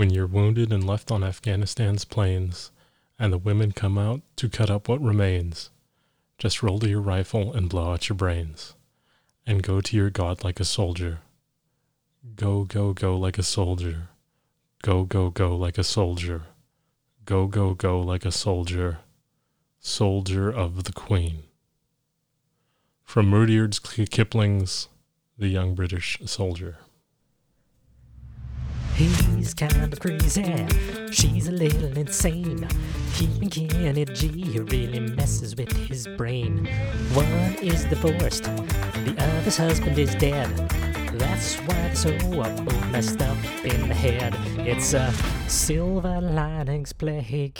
when you're wounded and left on Afghanistan's plains, and the women come out to cut up what remains. Just roll to your rifle and blow out your brains, and go to your God like a soldier. Go, go, go like a soldier. Go, go, go like a soldier. Go, go, go like a soldier. Soldier of the Queen. From Rudyard Kipling's The Young British Soldier. He's kind of crazy. She's a little insane. Keeping Kennedy really messes with his brain. One is divorced, the other's husband is dead. That's why they're so both messed up in the head. It's a Silver Linings Playcast.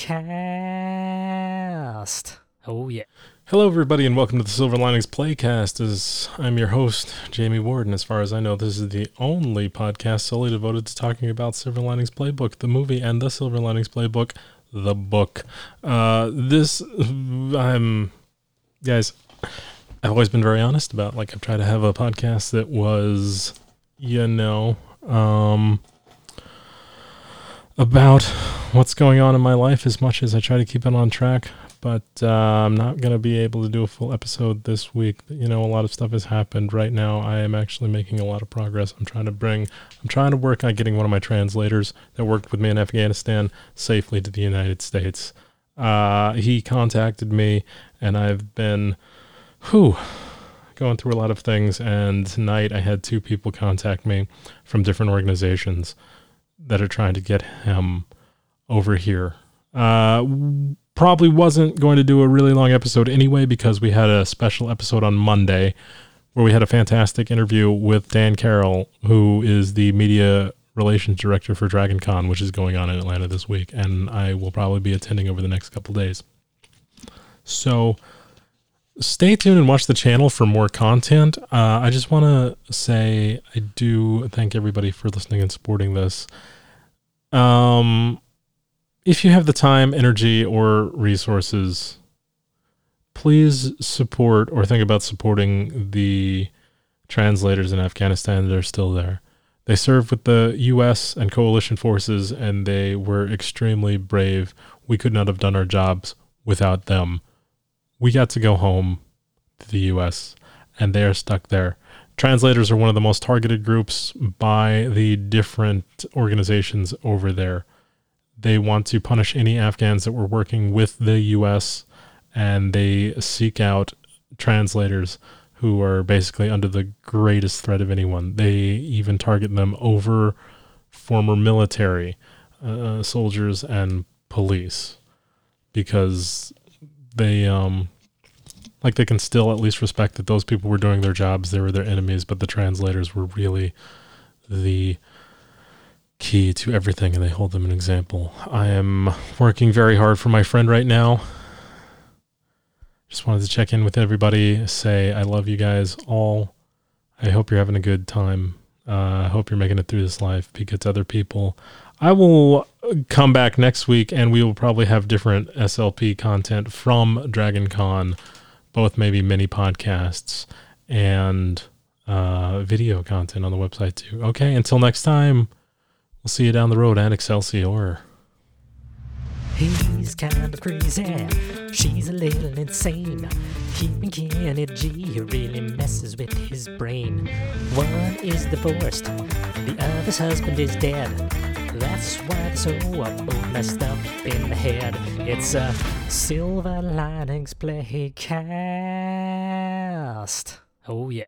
Oh, yeah. Hello, everybody, and welcome to the Silver Linings Playcast. As I'm your host, Jamie Ward, and as far as I know, this is the only podcast solely devoted to talking about Silver Linings Playbook, the movie, and the Silver Linings Playbook, the book. Uh, this, I'm, guys, I've always been very honest about. Like, I've tried to have a podcast that was, you know, um, about what's going on in my life as much as I try to keep it on track but uh, I'm not going to be able to do a full episode this week. You know, a lot of stuff has happened. Right now, I am actually making a lot of progress. I'm trying to bring, I'm trying to work on getting one of my translators that worked with me in Afghanistan safely to the United States. Uh, he contacted me, and I've been, whew, going through a lot of things. And tonight, I had two people contact me from different organizations that are trying to get him over here. Uh, probably wasn't going to do a really long episode anyway because we had a special episode on Monday where we had a fantastic interview with Dan Carroll, who is the media relations director for Dragon Con, which is going on in Atlanta this week, and I will probably be attending over the next couple days. So stay tuned and watch the channel for more content. Uh, I just want to say I do thank everybody for listening and supporting this. Um, if you have the time, energy, or resources, please support or think about supporting the translators in Afghanistan that are still there. They served with the U.S. and coalition forces, and they were extremely brave. We could not have done our jobs without them. We got to go home to the U.S., and they are stuck there. Translators are one of the most targeted groups by the different organizations over there they want to punish any Afghans that were working with the U.S. and they seek out translators who are basically under the greatest threat of anyone. They even target them over former military uh, soldiers and police because they um like they can still at least respect that those people were doing their jobs they were their enemies but the translators were really the key to everything and they hold them an example. I am working very hard for my friend right now. Just wanted to check in with everybody, say I love you guys all. I hope you're having a good time. Uh, I hope you're making it through this life. Be good to other people. I will come back next week and we will probably have different SLP content from Dragon Con, both maybe mini podcasts and uh, video content on the website too. Okay, until next time. We'll see you down the road at Excelsior. He's kind of crazy. She's a little insane. Keeping Kennedy G. really messes with his brain. One is divorced, the other's husband is dead. That's why they're so messed up in the head. It's a Silver Linings Playcast. Oh, yeah.